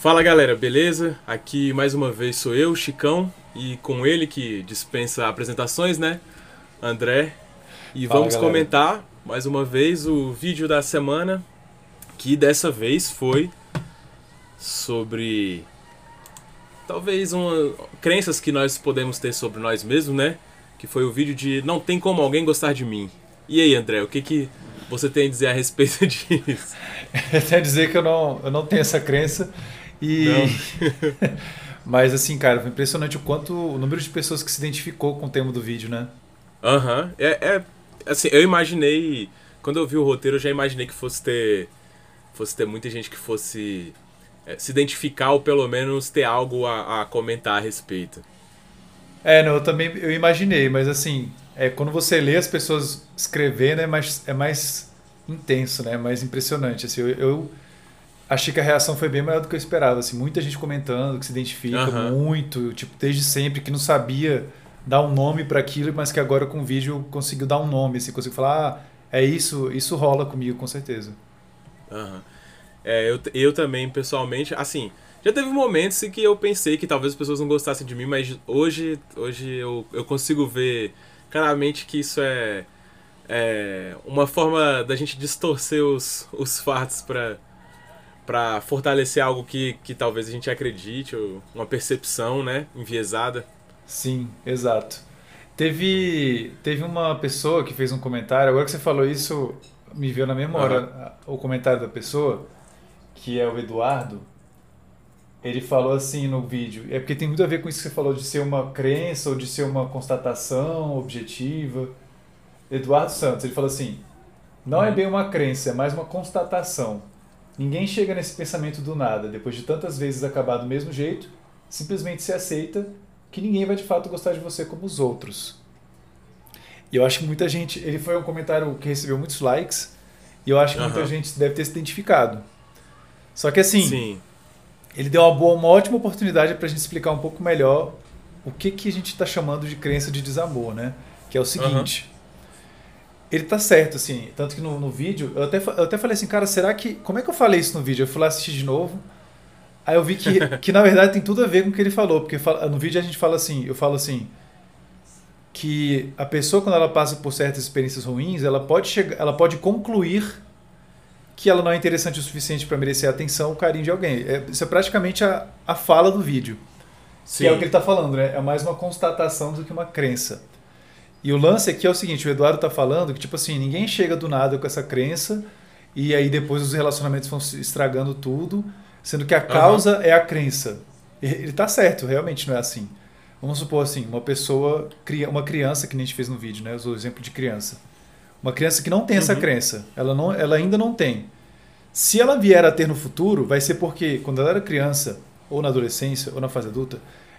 Fala galera, beleza? Aqui mais uma vez sou eu, Chicão, e com ele que dispensa apresentações, né? André. E Fala, vamos galera. comentar mais uma vez o vídeo da semana, que dessa vez foi sobre talvez uma, crenças que nós podemos ter sobre nós mesmos, né? Que foi o vídeo de Não tem como alguém gostar de mim. E aí, André, o que, que você tem a dizer a respeito disso? Até dizer que eu não, eu não tenho essa crença. E. Mas assim, cara, foi impressionante o quanto. o número de pessoas que se identificou com o tema do vídeo, né? Aham. É, é. Assim, eu imaginei. Quando eu vi o roteiro, eu já imaginei que fosse ter. Fosse ter muita gente que fosse é, se identificar ou pelo menos ter algo a, a comentar a respeito. É, não, eu também eu imaginei, mas assim, é, quando você lê as pessoas escrevendo é mais, é mais intenso, né? É mais impressionante. Assim, eu, eu achei que a reação foi bem maior do que eu esperava. Assim, muita gente comentando que se identifica Aham. muito, tipo, desde sempre, que não sabia dar um nome para aquilo, mas que agora com o vídeo conseguiu dar um nome, assim, conseguiu falar, ah, é isso, isso rola comigo, com certeza. Aham. É, eu, eu também, pessoalmente, assim, já teve momentos em que eu pensei que talvez as pessoas não gostassem de mim, mas hoje, hoje eu, eu consigo ver claramente que isso é, é uma forma da gente distorcer os, os fatos pra, pra fortalecer algo que, que talvez a gente acredite, ou uma percepção, né, enviesada. Sim, exato. Teve, teve uma pessoa que fez um comentário, agora que você falou isso, me veio na memória a- o comentário da pessoa, que é o Eduardo. Ele falou assim no vídeo, é porque tem muito a ver com isso que você falou de ser uma crença ou de ser uma constatação objetiva. Eduardo Santos, ele falou assim: não é Uhum. bem uma crença, é mais uma constatação. Ninguém chega nesse pensamento do nada, depois de tantas vezes acabar do mesmo jeito, simplesmente se aceita que ninguém vai de fato gostar de você como os outros. E eu acho que muita gente. Ele foi um comentário que recebeu muitos likes, e eu acho que muita Aham. gente deve ter se identificado. Só que assim, Sim. ele deu uma, boa, uma ótima oportunidade para a gente explicar um pouco melhor o que, que a gente está chamando de crença de desamor, né? Que é o seguinte. Ele tá certo, assim. Tanto que no, no vídeo, eu até, eu até falei assim, cara, será que. Como é que eu falei isso no vídeo? Eu fui lá assistir de novo. Aí eu vi que, que na verdade tem tudo a ver com o que ele falou. Porque no vídeo a gente fala assim, eu falo assim. Que a pessoa, quando ela passa por certas experiências ruins, ela pode, chegar, ela pode concluir que ela não é interessante o suficiente para merecer a atenção, o carinho de alguém. É- isso é praticamente a, a fala do vídeo. Sim. Que é o que ele está falando, né? É mais uma constatação do que uma crença. E o lance aqui é o seguinte, o Eduardo está falando que, tipo assim, ninguém chega do nada com essa crença e aí depois os relacionamentos vão se estragando tudo, sendo que a causa é a crença. Ele tá certo, realmente não é assim. Vamos supor assim, uma pessoa, cria- uma criança, que nem a gente fez no vídeo, né? Usou o exemplo de criança. Uma criança que não tem essa Uhum. crença, ela, não, ela ainda não tem. Se ela vier a ter no futuro, vai ser porque quando ela era criança, ou na adolescência, ou na fase adulta,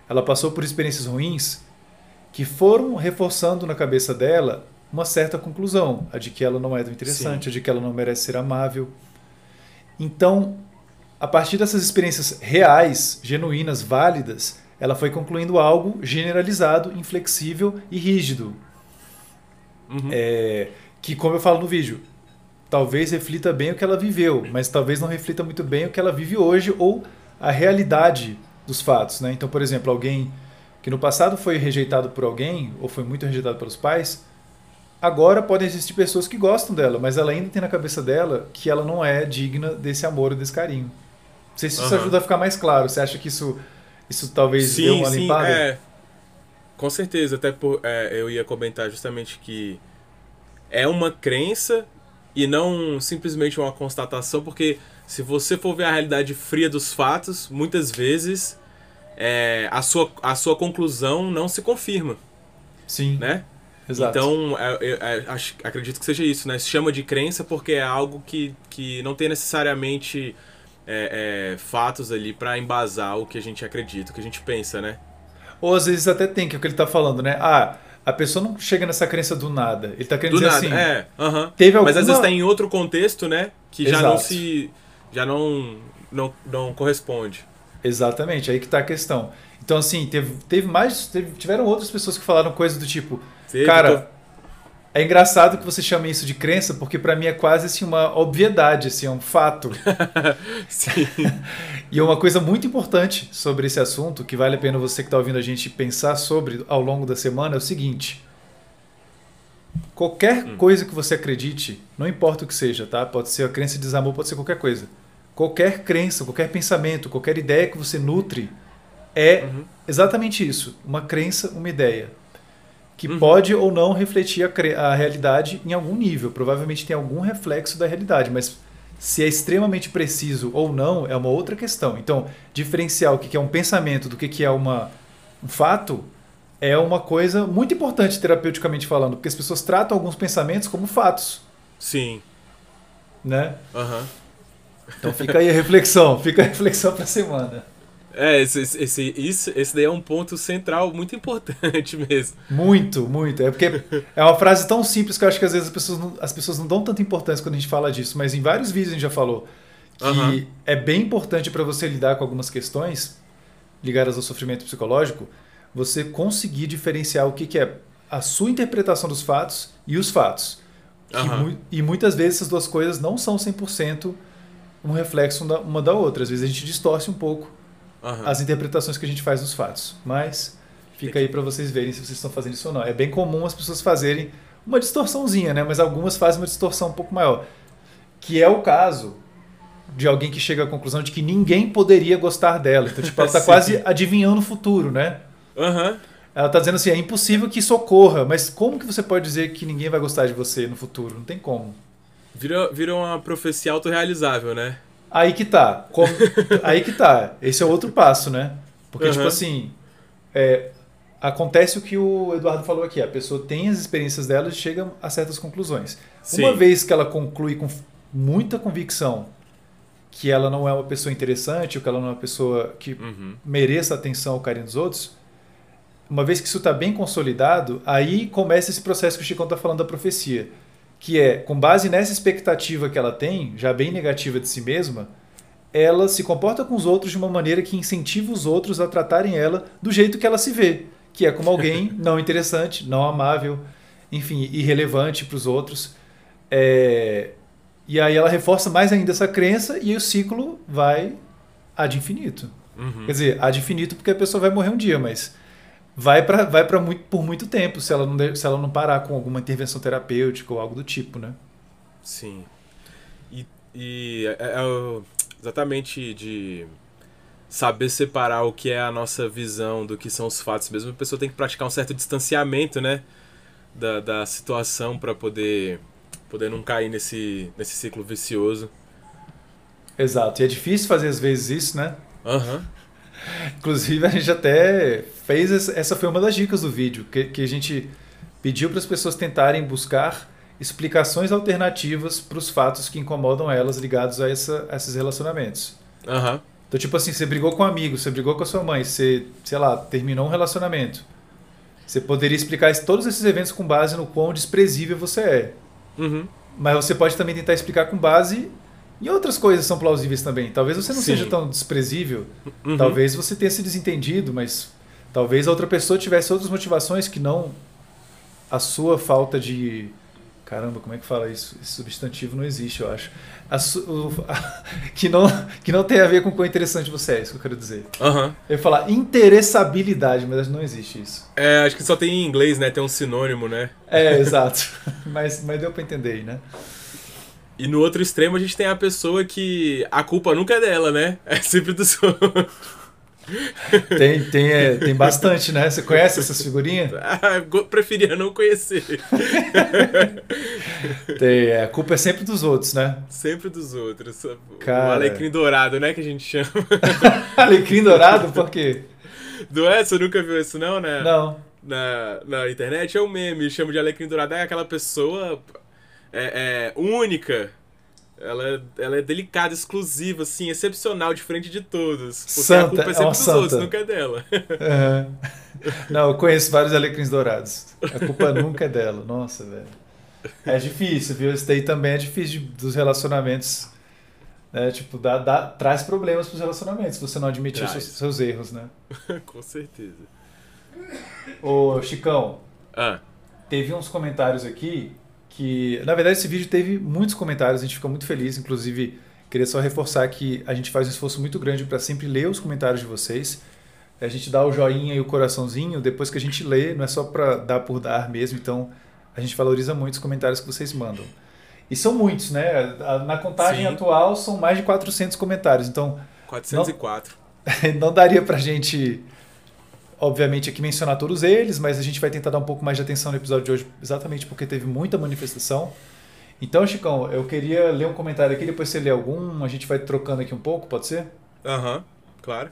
ela passou por experiências ruins que foram reforçando na cabeça dela uma certa conclusão, a de que ela não é tão interessante, Sim. a de que ela não merece ser amável. Então, a partir dessas experiências reais, genuínas, válidas, ela foi concluindo algo generalizado, inflexível e rígido, Uhum. é, que, como eu falo no vídeo, talvez reflita bem o que ela viveu, mas talvez não reflita muito bem o que ela vive hoje ou a realidade dos fatos. Né? Então, por exemplo, alguém que no passado foi rejeitado por alguém ou foi muito rejeitado pelos pais, agora podem existir pessoas que gostam dela, mas ela ainda tem na cabeça dela que ela não é digna desse amor e desse carinho. Não sei se isso Aham. ajuda a ficar mais claro. Você acha que isso, isso talvez deu uma limpada? É, com certeza, até por, é, eu ia comentar justamente que é uma crença e não simplesmente uma constatação, porque se você for ver a realidade fria dos fatos, muitas vezes é, a, sua, a sua conclusão não se confirma, Sim, né? exato. Então, eu- é, acho- acredito que seja isso, né? Se chama de crença porque é algo que, que não tem necessariamente é, é, fatos ali pra embasar o que a gente acredita, o que a gente pensa, né? Ou às vezes até tem, que é o que ele tá falando, né? Ah, a pessoa não chega nessa crença do nada. Ele tá querendo Do dizer nada, assim. é. aham. Teve Mas às alguma- vezes tá em outro contexto, né? Que já não Exato. se. já não, não, não corresponde. Exatamente, aí que tá a questão. Então, assim, teve, teve mais. teve- tiveram outras pessoas que falaram coisas do tipo. Cara, É engraçado que você chame isso de crença, porque para mim é quase assim uma obviedade, assim, é um fato. Sim. e uma coisa muito importante sobre esse assunto, que vale a pena você que está ouvindo a gente pensar sobre ao longo da semana, é o seguinte. Qualquer hum. coisa que você acredite, não importa o que seja, tá? Pode ser a crença de desamor, pode ser qualquer coisa. Qualquer crença, qualquer pensamento, qualquer ideia que você nutre é uhum. exatamente isso, uma crença, uma ideia que uhum. pode ou não refletir a, a, realidade em algum nível. Provavelmente tem algum reflexo da realidade, mas se é extremamente preciso ou não é uma outra questão. Então, diferenciar o que é um pensamento do que é uma, um fato é uma coisa muito importante terapeuticamente falando, porque as pessoas tratam alguns pensamentos como fatos. Sim. Né? Uhum. Então fica aí a reflexão, fica a reflexão para a semana. É, esse, esse, esse, esse daí é um ponto central muito importante mesmo. Muito, muito. É porque é uma frase tão simples que eu acho que às vezes as pessoas não, as pessoas não dão tanta importância quando a gente fala disso, mas em vários vídeos a gente já falou que uhum. é bem importante para você lidar com algumas questões ligadas ao sofrimento psicológico, você conseguir diferenciar o que, que é a sua interpretação dos fatos e os fatos. Uhum. E, e, muitas vezes essas duas coisas não são 100% um reflexo uma da outra. Às vezes a gente distorce um pouco uhum. as interpretações que a gente faz dos fatos. Mas fica aí para vocês verem se vocês estão fazendo isso ou não. É bem comum as pessoas fazerem uma distorçãozinha, né? Mas algumas fazem uma distorção um pouco maior. Que é o caso de alguém que chega à conclusão de que ninguém poderia gostar dela. Então, tipo, ela está quase adivinhando o futuro, né? Uhum. Ela está dizendo assim, é impossível que isso ocorra, mas como que você pode dizer que ninguém vai gostar de você no futuro? Não tem como. Vira, vira uma profecia autorrealizável, né? Aí que tá. Como... Aí que tá. Esse é outro passo, né? Porque, uhum. tipo assim, é, acontece o que o Eduardo falou aqui. A pessoa tem as experiências dela e chega a certas conclusões. Sim. Uma vez que ela conclui com muita convicção que ela não é uma pessoa interessante, ou que ela não é uma pessoa que uhum. mereça atenção ou carinho dos outros, uma vez que isso está bem consolidado, aí começa esse processo que o Chico está falando da profecia que é, com base nessa expectativa que ela tem, já bem negativa de si mesma, ela se comporta com os outros de uma maneira que incentiva os outros a tratarem ela do jeito que ela se vê, que é como alguém não interessante, não amável, enfim, irrelevante para os outros. É... E aí ela reforça mais ainda essa crença e o ciclo vai ad infinito. Uhum. Quer dizer, ad infinito porque a pessoa vai morrer um dia, mas vai para vai para muito por muito tempo se ela não se ela não parar com alguma intervenção terapêutica ou algo do tipo, né? Sim. E, e é, é exatamente de saber separar o que é a nossa visão do que são os fatos mesmo. A pessoa tem que praticar um certo distanciamento, né, da, da situação para poder poder não cair nesse nesse ciclo vicioso. Exato. E é difícil fazer às vezes isso, né? Aham. Uhum. Inclusive, a gente até fez. Essa foi uma das dicas do vídeo, que, que a gente pediu para as pessoas tentarem buscar explicações alternativas para os fatos que incomodam elas ligados a, essa, a esses relacionamentos. Uhum. Então, tipo assim, você brigou com um amigo, você brigou com a sua mãe, você, sei lá, terminou um relacionamento. Você poderia explicar todos esses eventos com base no quão desprezível você é. Uhum. Mas você pode também tentar explicar com base e outras coisas são plausíveis também. Talvez você não Sim. seja tão desprezível. Uhum. Talvez você tenha se desentendido, mas talvez a outra pessoa tivesse outras motivações que não a sua falta de. Caramba, como é que fala isso? Esse substantivo não existe, eu acho. A su... o... que, não, que não tem a ver com o quão interessante você é, isso que eu quero dizer. Uhum. Eu ia falar interessabilidade, mas não existe isso. É, acho que só tem em inglês, né? Tem um sinônimo, né? É, exato. mas, mas deu pra entender aí, né? E no outro extremo a gente tem a pessoa que a culpa nunca é dela, né? É sempre do seu. Tem, tem, é, tem bastante, né? Você conhece essas figurinhas? Ah, preferia não conhecer. tem, é, a culpa é sempre dos outros, né? Sempre dos outros. Cara... O alecrim dourado, né? Que a gente chama. alecrim dourado? Por quê? Do é? Você nunca viu isso, não, né? Não. Na, na internet é um meme, chama de alecrim dourado. É aquela pessoa é, é, única. Ela, é, ela é delicada, exclusiva, assim, excepcional, diferente de todos. Porque santa, a culpa é sempre é dos santa. outros, nunca é dela. Uhum. Não, eu conheço vários alecrins dourados. A culpa nunca é dela. Nossa, velho. É difícil, viu? Isso daí também é difícil de, dos relacionamentos. Né? Tipo, dá, dá, traz problemas pros relacionamentos se você não admitir seus, seus, erros, né? Com certeza. Ô, Chicão. Ah. teve uns comentários aqui que, na verdade, esse vídeo teve muitos comentários, a gente ficou muito feliz, inclusive queria só reforçar que a gente faz um esforço muito grande para sempre ler os comentários de vocês. A gente dá o joinha e o coraçãozinho depois que a gente lê, não é só para dar por dar mesmo, então a gente valoriza muito os comentários que vocês mandam. E são muitos, né? Na contagem Sim. atual são mais de 400 comentários, então... 404. Não, não daria pra gente obviamente, aqui mencionar todos eles, mas a gente vai tentar dar um pouco mais de atenção no episódio de hoje, exatamente porque teve muita manifestação. Então, Chicão, eu queria ler um comentário aqui, depois você lê algum, a gente vai trocando aqui um pouco, pode ser? Aham, uhum, claro.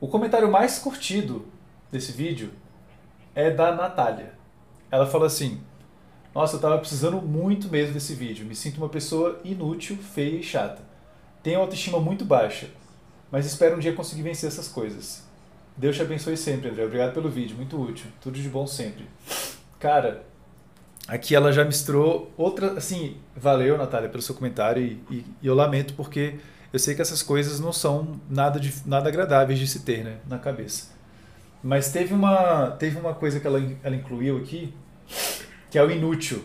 O comentário mais curtido desse vídeo é da Natália. Ela fala assim: Nossa, eu tava precisando muito mesmo desse vídeo. Me sinto uma pessoa inútil, feia e chata. Tenho autoestima muito baixa, mas espero um dia conseguir vencer essas coisas. Deus te abençoe sempre, André. Obrigado pelo vídeo, muito útil. Tudo de bom sempre. Cara, aqui ela já misturou outra. Assim, valeu, Natália, pelo seu comentário. E, e, e, eu lamento porque eu sei que essas coisas não são nada, de, nada agradáveis de se ter né, na cabeça. Mas teve uma, teve uma coisa que ela, ela incluiu aqui, que é o inútil.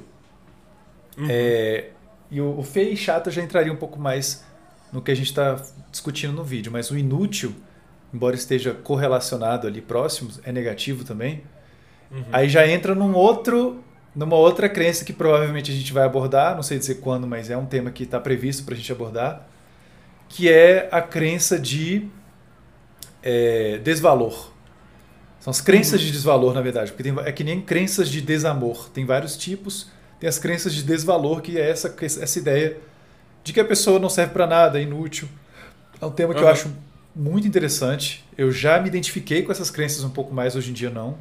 Uhum. É, e o, o feio e chato já entraria um pouco mais no que a gente está discutindo no vídeo, mas o inútil embora esteja correlacionado ali próximos, é negativo também. Uhum. Aí já entra num outro, numa outra crença que provavelmente a gente vai abordar, não sei dizer quando, mas é um tema que está previsto para a gente abordar, que é a crença de é, desvalor. São as crenças uhum. de desvalor, na verdade, porque tem, é que nem crenças de desamor. Tem vários tipos. Tem as crenças de desvalor, que é essa, essa ideia de que a pessoa não serve para nada, é inútil. É um tema que uhum. eu acho muito interessante. Eu já me identifiquei com essas crenças um pouco mais, hoje em dia não.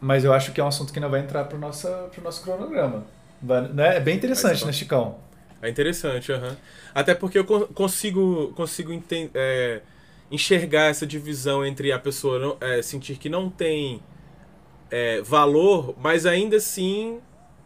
Mas eu acho que é um assunto que não vai entrar para o nosso, nosso cronograma. Né? É bem interessante, né, Chicão? É interessante, uhum. até porque eu consigo, consigo é, enxergar essa divisão entre a pessoa não, é, sentir que não tem é, valor, mas ainda assim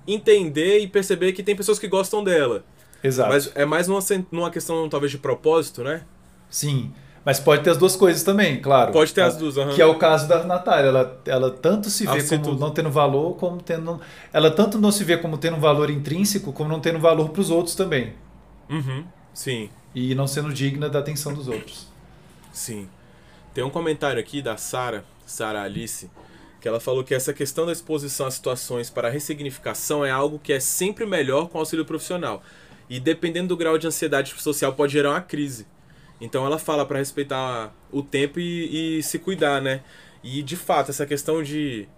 entender e perceber que tem pessoas que gostam dela. Exato. Mas é mais numa, numa questão, talvez, de propósito, né? Sim. Mas pode ter as duas coisas também, claro. Pode ter as duas, uhum. Que é o caso da Natália. Ela, ela tanto se vê como tudo. não tendo valor, como tendo. Ela tanto não se vê como tendo um valor intrínseco, como não tendo valor para os outros também. Uhum. Sim. E não sendo digna da atenção dos outros. Sim. Tem um comentário aqui da Sara, Sara Alice, que ela falou que essa questão da exposição a situações para ressignificação é algo que é sempre melhor com auxílio profissional. E dependendo do grau de ansiedade social, pode gerar uma crise. Então ela fala para respeitar o tempo e, e, se cuidar, né? E de fato, essa questão de,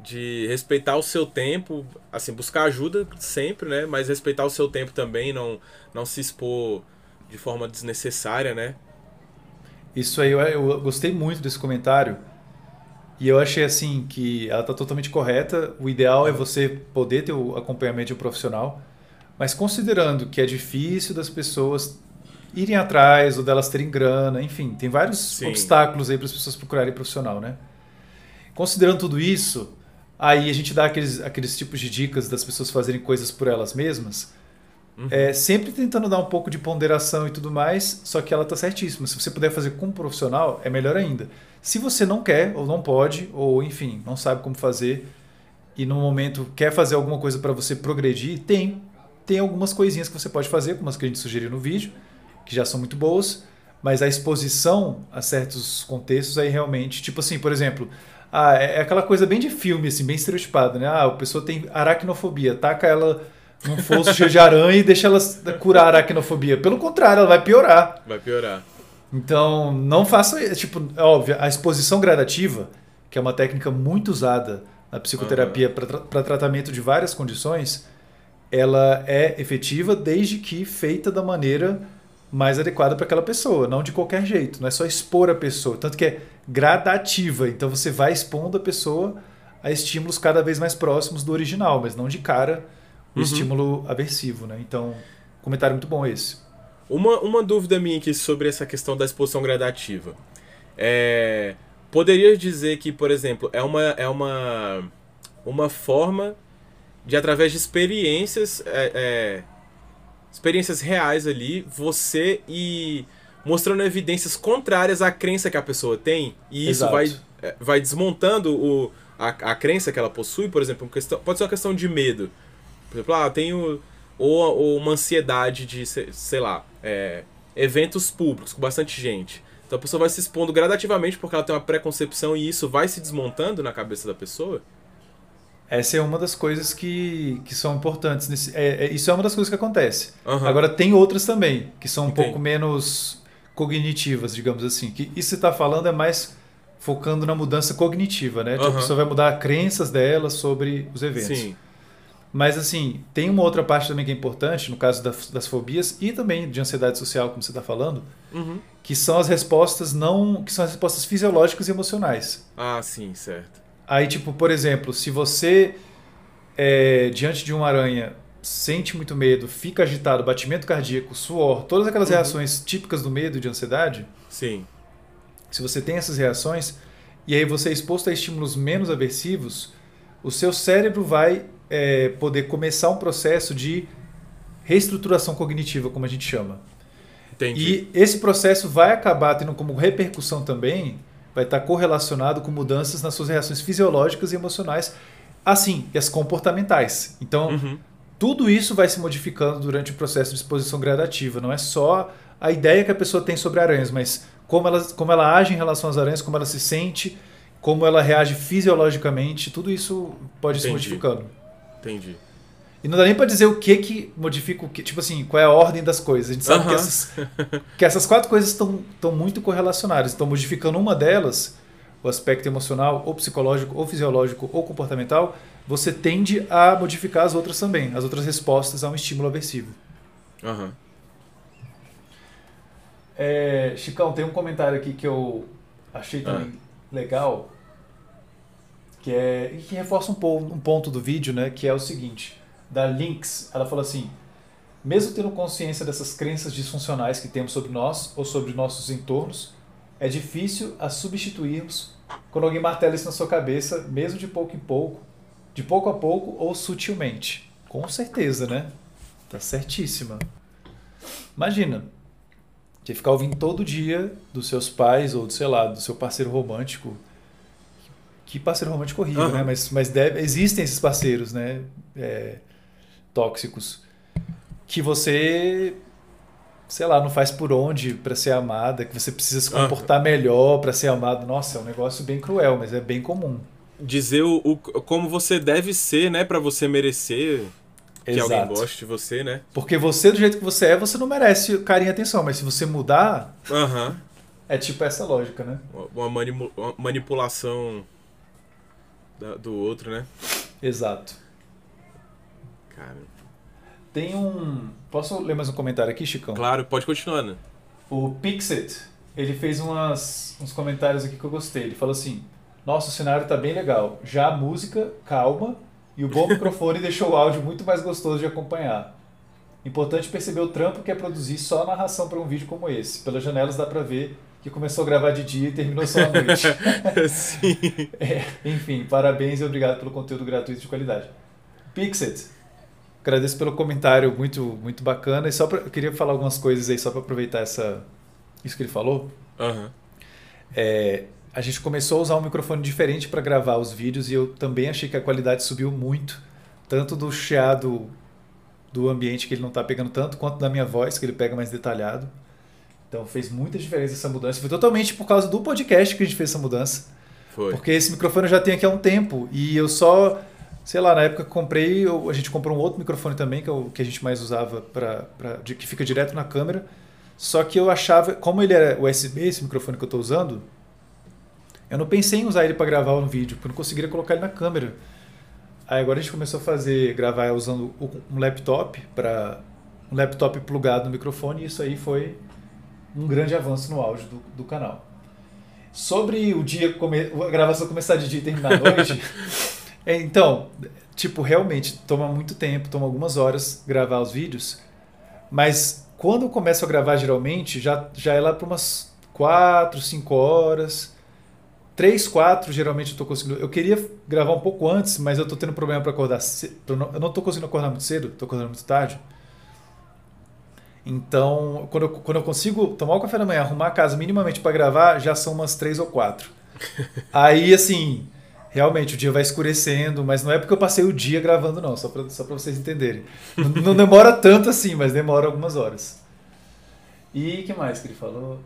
de respeitar o seu tempo, assim, buscar ajuda sempre, né? Mas respeitar o seu tempo também, não, não se expor de forma desnecessária, né? Isso aí, eu, eu gostei muito desse comentário. E eu achei assim que ela está totalmente correta. O ideal é você poder ter o acompanhamento de um profissional. Mas considerando que é difícil das pessoas irem atrás ou delas terem grana, enfim, tem vários Sim. obstáculos aí para as pessoas procurarem profissional, né? Considerando tudo isso, aí a gente dá aqueles, aqueles tipos de dicas das pessoas fazerem coisas por elas mesmas, uhum. é, sempre tentando dar um pouco de ponderação e tudo mais, só que ela está certíssima. Se você puder fazer com um profissional, é melhor ainda. Se você não quer, ou não pode, ou enfim, não sabe como fazer, e no momento quer fazer alguma coisa para você progredir, tem. Tem algumas coisinhas que você pode fazer, como as que a gente sugeriu no vídeo que já são muito boas, mas a exposição a certos contextos aí realmente, tipo assim, por exemplo, ah, é, é aquela coisa bem de filme, assim, bem estereotipada, né? Ah, a pessoa tem aracnofobia, taca ela num fosso cheio de aranha e deixa ela curar a aracnofobia. Pelo contrário, ela vai piorar. Vai piorar. Então, não faça, tipo, é óbvio, a exposição gradativa, que é uma técnica muito usada na psicoterapia uhum. para tratamento de várias condições, ela é efetiva desde que feita da maneira mais adequada para aquela pessoa, não de qualquer jeito. Não é só expor a pessoa, tanto que é gradativa. Então você vai expondo a pessoa a estímulos cada vez mais próximos do original, mas não de cara o uhum. estímulo aversivo, né? Então, comentário muito bom esse. Uma, uma dúvida minha aqui sobre essa questão da exposição gradativa. É, poderia dizer que, por exemplo, é uma, é uma, uma forma de, através de experiências, é, é, experiências reais ali, você e mostrando evidências contrárias à crença que a pessoa tem, e isso vai, é, vai desmontando o, a, a crença que ela possui, por exemplo, questão, pode ser uma questão de medo. Por exemplo, ah, tenho. Ou, ou uma ansiedade de, sei lá, é, eventos públicos com bastante gente. Então a pessoa vai se expondo gradativamente porque ela tem uma preconcepção e isso vai se desmontando na cabeça da pessoa. Essa é uma das coisas que, que são importantes. Nesse, é, é, isso é uma das coisas que acontece. Uhum. Agora, tem outras também, que são um Entendi. pouco menos cognitivas, digamos assim. Que isso que você está falando é mais focando na mudança cognitiva, né? Tipo, Uhum. a pessoa vai mudar crenças dela sobre os eventos. Sim. Mas, assim, tem uma outra parte também que é importante, no caso das, das fobias e também de ansiedade social, como você está falando, Uhum. que são as respostas não. que são as respostas fisiológicas e emocionais. Ah, sim, certo. Aí, tipo, por exemplo, se você, é, diante de uma aranha, sente muito medo, fica agitado, batimento cardíaco, suor, todas aquelas Uhum. reações típicas do medo e de ansiedade, Sim. se você tem essas reações, e aí você é exposto a estímulos menos aversivos, o seu cérebro vai é, poder começar um processo de reestruturação cognitiva, como a gente chama. Entendi. E esse processo vai acabar tendo como repercussão também, vai estar correlacionado com mudanças nas suas reações fisiológicas e emocionais, assim, e as comportamentais. Então, Uhum. tudo isso vai se modificando durante o processo de exposição gradativa. Não é só a ideia que a pessoa tem sobre aranhas, mas como ela, como ela age em relação às aranhas, como ela se sente, como ela reage fisiologicamente, tudo isso pode ir se Entendi. modificando. Entendi. E não dá nem pra dizer o que que modifica o que, tipo assim, qual é a ordem das coisas. A gente sabe que, essas, que essas quatro coisas estão muito correlacionadas. Então, modificando uma delas, o aspecto emocional, ou psicológico, ou fisiológico, ou comportamental, você tende a modificar as outras também, as outras respostas a um estímulo aversivo. Aham. É, Chicão, tem um comentário aqui que eu achei também legal, que é e que reforça um, po- um ponto do vídeo, né? Que é o seguinte: da Lynx, ela fala assim: mesmo tendo consciência dessas crenças disfuncionais que temos sobre nós ou sobre nossos entornos, é difícil as substituirmos quando alguém martela isso na sua cabeça, mesmo de pouco em pouco, de pouco a pouco ou sutilmente. Com certeza, né? Tá certíssima. Imagina, de ficar ouvindo todo dia dos seus pais ou, sei lá, do seu parceiro romântico. Que parceiro romântico horrível, Aham. né? Mas, mas deve, existem esses parceiros, né? É, tóxicos. Que você, sei lá, não faz por onde para ser amada, que você precisa se Aham. comportar melhor para ser amado. Nossa, é um negócio bem cruel, mas é bem comum. Dizer o, o- como você deve ser, né, Pra você merecer que alguém Exato. goste de você, né? Porque você, do jeito que você é, você não merece carinho e atenção, mas se você mudar, é tipo essa lógica, né? Uma, manimu- uma manipulação da- do outro, né? Exato. Cara. Tem um. Posso ler mais um comentário aqui, Chicão? Claro, pode continuar, né? O Pixit, ele fez umas, uns comentários aqui que eu gostei. Ele falou assim: Nossa, o cenário tá bem legal. Já a música, calma, e o bom microfone deixou o áudio muito mais gostoso de acompanhar. Importante perceber o trampo que é produzir só a narração para um vídeo como esse. Pelas janelas dá pra ver que começou a gravar de dia e terminou só à noite. Sim. É, enfim, parabéns e obrigado pelo conteúdo gratuito de qualidade. Pixit, agradeço pelo comentário muito muito bacana. E só pra, eu queria falar algumas coisas aí só para aproveitar essa isso que ele falou. Aham. É, a gente começou a usar um microfone diferente para gravar os vídeos e eu também achei que a qualidade subiu muito, tanto do chiado do ambiente que ele não está pegando tanto, quanto da minha voz que ele pega mais detalhado. Então fez muita diferença essa mudança. Foi totalmente por causa do podcast que a gente fez essa mudança. Foi. Porque esse microfone eu já tenho aqui há um tempo e eu só, sei lá, na época que comprei, eu- a gente comprou um outro microfone também, que é o que a gente mais usava, pra, pra, de- que fica direto na câmera. Só que eu achava, como ele era USB, esse microfone que eu estou usando, eu não pensei em usar ele para gravar no vídeo, porque eu não conseguiria colocar ele na câmera. Aí agora a gente começou a fazer, gravar usando um laptop, para um laptop plugado no microfone, e isso aí foi um grande avanço no áudio do, do canal. Sobre o dia, come- a gravação começar de dia e terminar à noite, é, então, tipo, realmente toma muito tempo, toma algumas horas gravar os vídeos, mas quando eu começo a gravar geralmente, já, já é lá para umas 4, 5 horas. 3, 4 geralmente eu tô conseguindo. Eu queria gravar um pouco antes, mas eu tô tendo problema para acordar cedo. Eu não tô conseguindo acordar muito cedo, tô acordando muito tarde. Então, quando eu, quando eu consigo tomar o café da manhã, arrumar a casa minimamente para gravar, já são umas 3 ou 4. Aí, assim, realmente o dia vai escurecendo, mas não é porque eu passei o dia gravando, não, só para só pra vocês entenderem. não, não demora tanto assim, mas demora algumas horas. E que mais que ele falou?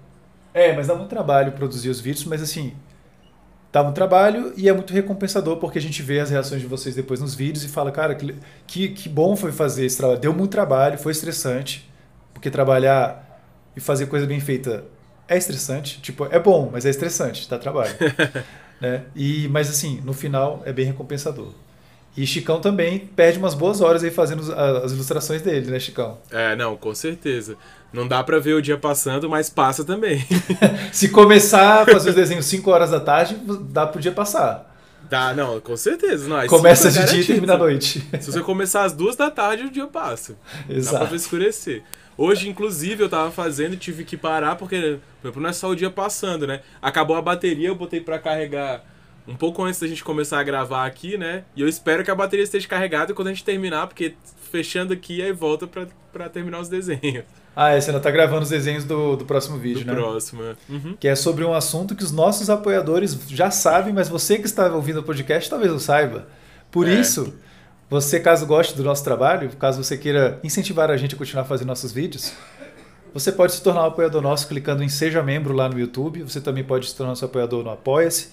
É, mas dá muito trabalho produzir os vídeos, mas assim, dá muito trabalho e é muito recompensador porque a gente vê as reações de vocês depois nos vídeos e fala, cara, que, que, que bom foi fazer esse trabalho. Deu muito trabalho, foi estressante, porque trabalhar e fazer coisa bem feita é estressante. Tipo, é bom, mas é estressante, dá trabalho. né? E, mas assim, no final é bem recompensador. E Chicão também perde umas boas horas aí fazendo as ilustrações dele, né, Chicão? É, não, com certeza. Não dá para ver o dia passando, mas passa também. Se começar a fazer os desenhos 5 horas da tarde, dá pro dia passar. Dá, não, com certeza. Não, Começa de dia e termina à noite. Se você começar às duas da tarde, o dia passa. Exato. Dá pra escurecer. Hoje, inclusive, eu tava fazendo e tive que parar, porque não é só o dia passando, né? Acabou a bateria, eu botei para carregar um pouco antes da gente começar a gravar aqui, né? E eu espero que a bateria esteja carregada quando a gente terminar, porque fechando aqui, aí volta para terminar os desenhos. Ah, é, você ainda tá gravando os desenhos do, do próximo vídeo, do né? próximo, é. Uhum. Que é sobre um assunto que os nossos apoiadores já sabem, mas você que está ouvindo o podcast talvez não saiba. Por é. isso, você, caso goste do nosso trabalho, caso você queira incentivar a gente a continuar fazendo nossos vídeos, você pode se tornar um apoiador nosso clicando em Seja Membro lá no YouTube. Você também pode se tornar nosso apoiador no Apoia-se.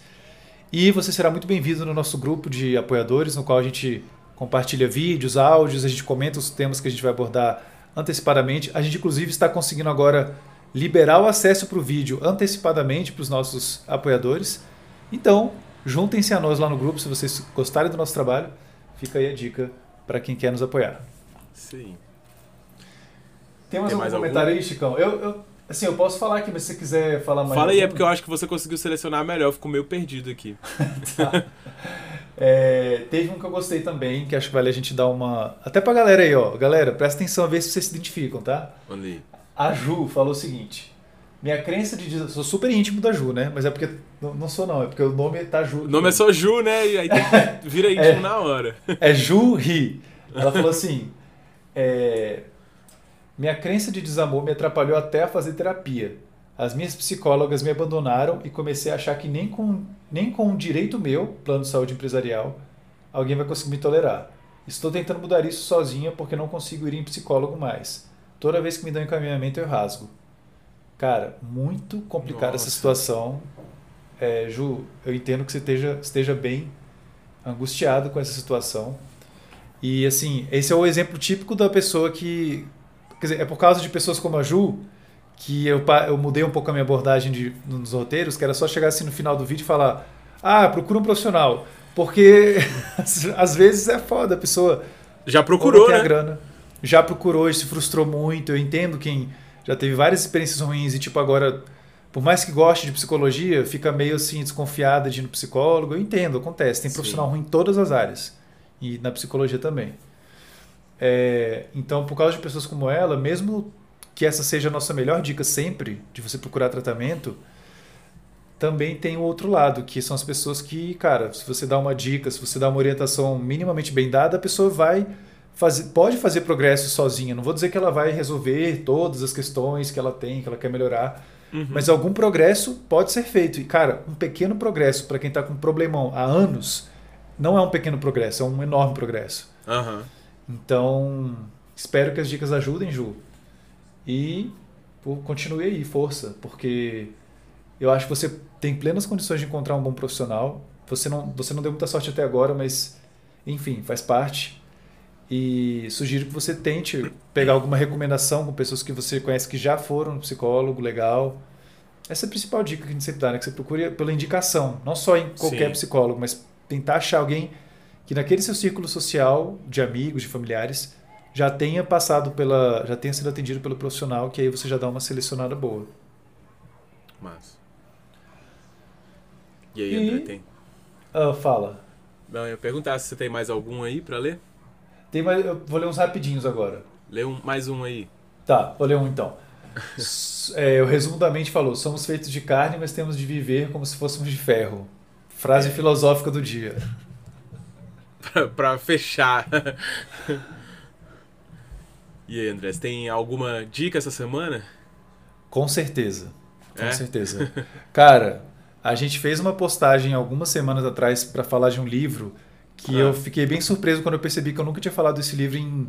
E você será muito bem-vindo no nosso grupo de apoiadores, no qual a gente compartilha vídeos, áudios, a gente comenta os temas que a gente vai abordar antecipadamente. A gente, inclusive, está conseguindo agora liberar o acesso para o vídeo antecipadamente para os nossos apoiadores. Então, juntem-se a nós lá no grupo se vocês gostarem do nosso trabalho. Fica aí a dica para quem quer nos apoiar. Sim. Tem mais Tem algum mais comentário algum? aí, Chicão? Eu, eu, Assim, eu posso falar aqui, mas se você quiser falar mais. Fala aí, é porque eu acho que você conseguiu selecionar melhor, eu fico meio perdido aqui. tá. É, teve um que eu gostei também, que acho que vale a gente dar uma. Até pra galera aí, ó. Galera, presta atenção a ver se vocês se identificam, tá? Ali. A Ju falou o seguinte. Minha crença de. Sou super íntimo da Ju, né? Mas é porque. Não sou, não. É porque o nome tá Ju. O nome é só Ju, né? E aí vira íntimo é, na hora. É Ju Ri. Ela falou assim. É, minha crença de desamor me atrapalhou até a fazer terapia. As minhas psicólogas me abandonaram e comecei a achar que nem com, nem com um direito meu, plano de saúde empresarial, alguém vai conseguir me tolerar. Estou tentando mudar isso sozinha porque não consigo ir em psicólogo mais. Toda vez que me dão encaminhamento eu rasgo. Cara, muito complicada essa situação. É, Ju, eu entendo que você esteja, esteja bem angustiado com essa situação. E assim, esse é o exemplo típico da pessoa que Quer dizer, é por causa de pessoas como a Ju que eu, eu mudei um pouco a minha abordagem de, nos roteiros, que era só chegar assim no final do vídeo e falar: ah, procura um profissional. Porque às vezes é foda a pessoa. Já procurou, né? A grana, já procurou e se frustrou muito. Eu entendo quem já teve várias experiências ruins e, tipo, agora, por mais que goste de psicologia, fica meio assim desconfiada de ir no psicólogo. Eu entendo, acontece. Tem profissional Sim. ruim em todas as áreas. E na psicologia também. É, então, por causa de pessoas como ela, mesmo que essa seja a nossa melhor dica sempre, de você procurar tratamento, também tem o outro lado, que são as pessoas que, cara, se você dá uma dica, se você dá uma orientação minimamente bem dada, a pessoa vai fazer, pode fazer progresso sozinha. Não vou dizer que ela vai resolver todas as questões que ela tem, que ela quer melhorar, uhum. mas algum progresso pode ser feito. E, cara, um pequeno progresso para quem está com um problemão há anos, não é um pequeno progresso, é um enorme progresso. Uhum. Então, espero que as dicas ajudem, Ju. E pô, continue aí, força, porque eu acho que você tem plenas condições de encontrar um bom profissional. Você não, você não deu muita sorte até agora, mas enfim, faz parte. E sugiro que você tente pegar alguma recomendação com pessoas que você conhece que já foram no psicólogo, legal. Essa é a principal dica que a gente sempre dá, né? Que você procure pela indicação, não só em qualquer Sim. psicólogo, mas tentar achar alguém que naquele seu círculo social de amigos, de familiares, já tenha passado pela, já tenha sido atendido pelo profissional, que aí você já dá uma selecionada boa. Mas. E aí, e... André, tem? Uh, fala. Não, eu ia perguntar se você tem mais algum aí para ler. Tem mais, eu vou ler uns rapidinhos agora. Lê um, mais um aí. Tá, vou ler um então. é, o resumo da mente falou: somos feitos de carne, mas temos de viver como se fôssemos de ferro. Frase é. filosófica do dia pra, fechar. E aí, André, você tem alguma dica essa semana? Com certeza. Com é? certeza. Cara, A gente fez uma postagem algumas semanas atrás para falar de um livro que ah. eu fiquei bem surpreso quando eu percebi que eu nunca tinha falado desse livro em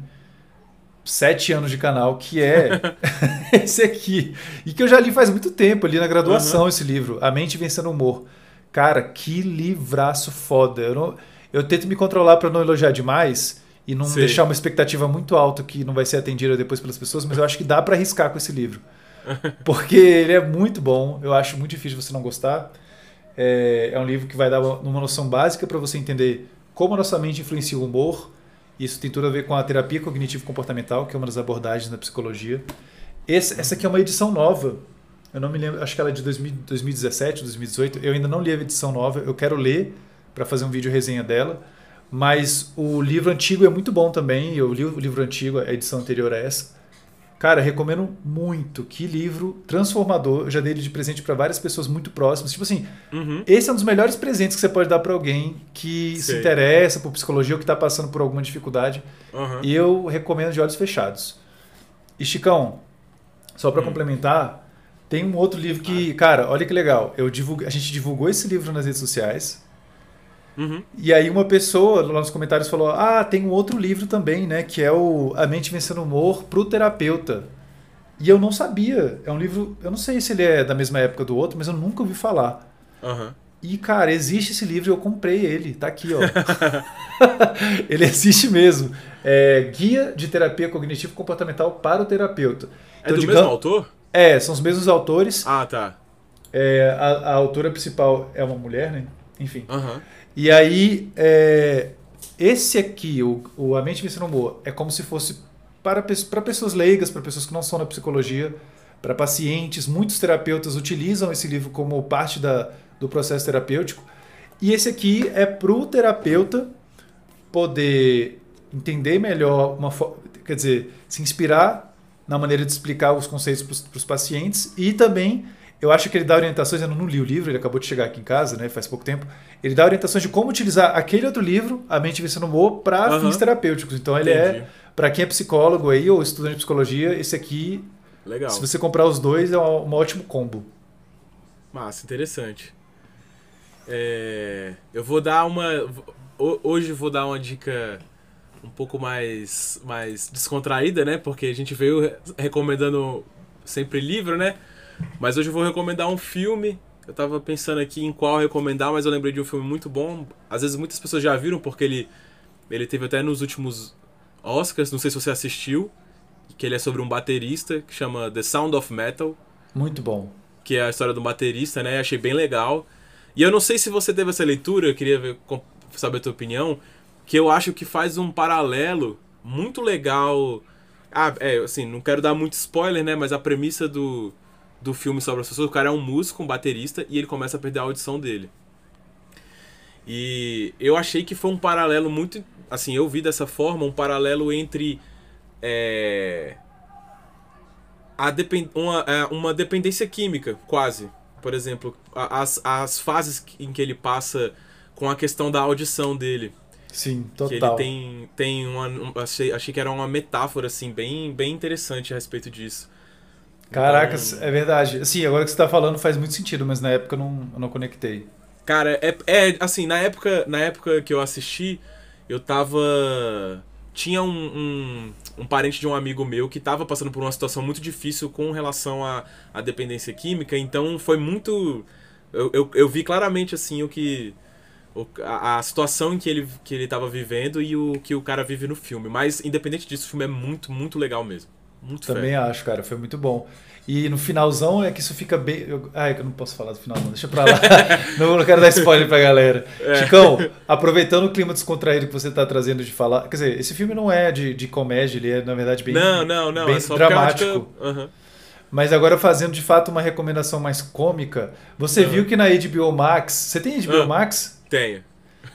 sete anos de canal, que é esse aqui. E que eu já li faz muito tempo, ali na graduação, uhum. esse livro, A Mente Vencendo o Humor. Cara, que livraço foda. Eu, não, eu tento me controlar para não elogiar demais e não Sim. deixar uma expectativa muito alta que não vai ser atendida depois pelas pessoas, mas eu acho que dá para arriscar com esse livro. Porque ele é muito bom, eu acho muito difícil você não gostar. É, é um livro que vai dar uma noção básica para você entender como a nossa mente influencia o humor, isso tem tudo a ver com a terapia cognitivo-comportamental, que é uma das abordagens da psicologia. Esse, essa aqui é uma edição nova. Eu não me lembro, acho que ela é de 2000, 2017, 2018. Eu ainda não li a edição nova. Eu quero ler para fazer um vídeo resenha dela. Mas o livro antigo é muito bom também. Eu li o livro antigo, a edição anterior a essa. Cara, recomendo muito. Que livro transformador. Eu já dei ele de presente para várias pessoas muito próximas. Tipo assim, uhum. esse é um dos melhores presentes que você pode dar para alguém que Sei. se interessa por psicologia ou que está passando por alguma dificuldade. Uhum. E eu recomendo de olhos fechados. E Chicão, só para uhum. complementar, tem um outro livro que, cara, olha que legal. Eu divulgue, a gente divulgou esse livro nas redes sociais. Uhum. E aí uma pessoa lá nos comentários falou: Ah, tem um outro livro também, né? Que é o A Mente Vencendo o Humor pro Terapeuta. E eu não sabia. É um livro. Eu não sei se ele é da mesma época do outro, mas eu nunca ouvi falar. Uhum. E, cara, existe esse livro, eu comprei ele, tá aqui, ó. ele existe mesmo. É Guia de Terapia Cognitivo Comportamental para o Terapeuta. É então, do digamos, mesmo autor? É, são os mesmos autores. Ah, tá. É, a, a autora principal é uma mulher, né? Enfim. Uhum. E aí, é, esse aqui, o, o A Mente Vencendo Humor, é como se fosse para, para pessoas leigas, para pessoas que não são da psicologia, para pacientes. Muitos terapeutas utilizam esse livro como parte da, do processo terapêutico. E esse aqui é para o terapeuta poder entender melhor, uma, quer dizer, se inspirar na maneira de explicar os conceitos para os pacientes e também eu acho que ele dá orientações, eu não li o livro, ele acabou de chegar aqui em casa, né, faz pouco tempo. Ele dá orientações de como utilizar aquele outro livro, A Mente Vencendo o Humor, para uhum. fins terapêuticos. Então ele é, Entendi. é, para quem é psicólogo aí ou estudante de psicologia, esse aqui, Legal. se você comprar os dois, é um, um ótimo combo. Massa, interessante. É, eu vou dar uma. Hoje vou dar uma dica um pouco mais, mais descontraída, né? Porque a gente veio recomendando sempre livro, né? Mas hoje eu vou recomendar um filme. Eu tava pensando aqui em qual recomendar, mas eu lembrei de um filme muito bom. Às vezes muitas pessoas já viram, porque ele, ele teve até nos últimos Oscars, não sei se você assistiu, que ele é sobre um baterista que chama The Sound of Metal. Muito bom. Que é a história do baterista, né? Achei bem legal. E eu não sei se você teve essa leitura, eu queria ver, saber a tua opinião, que eu acho que faz um paralelo muito legal. Ah, é, assim, não quero dar muito spoiler, né? Mas a premissa do, do filme sobre as pessoas. O cara é um músico, um baterista, e ele começa a perder a audição dele. E eu achei que foi um paralelo muito. Assim, eu vi dessa forma um paralelo entre. É, a depend, uma, é, uma dependência química, quase. Por exemplo, as, as fases em que ele passa com a questão da audição dele. Sim, total. Que ele tem, tem uma. Achei, achei que era uma metáfora, assim, bem, bem interessante a respeito disso. Caracas, então... é verdade. Assim, agora que você tá falando faz muito sentido, mas na época eu não, eu não conectei. Cara, é, é assim, na época, na época que eu assisti, eu tava. Tinha um, um, um, parente de um amigo meu que tava passando por uma situação muito difícil com relação à, à dependência química, então foi muito. Eu, eu, eu vi claramente assim o que. O, a, a, situação em que ele, que ele tava vivendo e o que o cara vive no filme. Mas, independente disso, o filme é muito, muito legal mesmo. Muito Também fé. acho, cara, foi muito bom. E no finalzão é que isso fica bem. Eu... Ai, que eu não posso falar do final, não. Deixa pra lá. não, não quero dar spoiler pra galera. É. Chicão, aproveitando o clima descontraído que você tá trazendo de falar. Quer dizer, esse filme não é de, de comédia, ele é, na verdade, bem, não, não, não, bem é dramático. Uhum. Mas agora fazendo de fato uma recomendação mais cômica, você uhum. viu que na HBO Max. Você tem HBO uhum. Max? Tenho.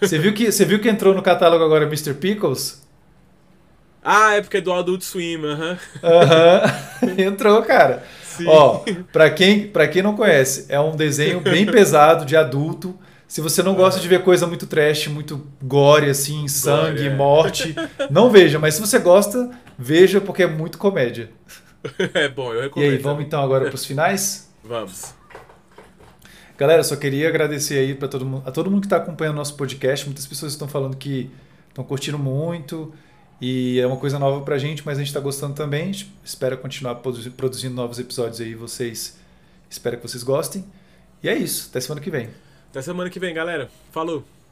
Você viu, que, você viu que entrou no catálogo agora Mr. Pickles? Ah, é porque é do Adult Swim, aham. Aham. Entrou, cara. Sim. Ó, pra quem, pra quem não conhece, é um desenho bem pesado, de adulto. Se você não gosta de ver coisa muito trash, muito gore, assim, sangue, é. morte, não veja. Mas se você gosta, veja, porque é muito comédia. É bom, eu recomendo. E aí, vamos então agora pros finais? Vamos. Galera, só queria agradecer aí para todo mundo, a todo mundo que está acompanhando o nosso podcast. Muitas pessoas estão falando que estão curtindo muito e é uma coisa nova para a gente, mas a gente está gostando também. Espera continuar produzindo novos episódios aí. Vocês, espero que vocês gostem. E é isso. Até semana que vem. Até semana que vem, galera. Falou!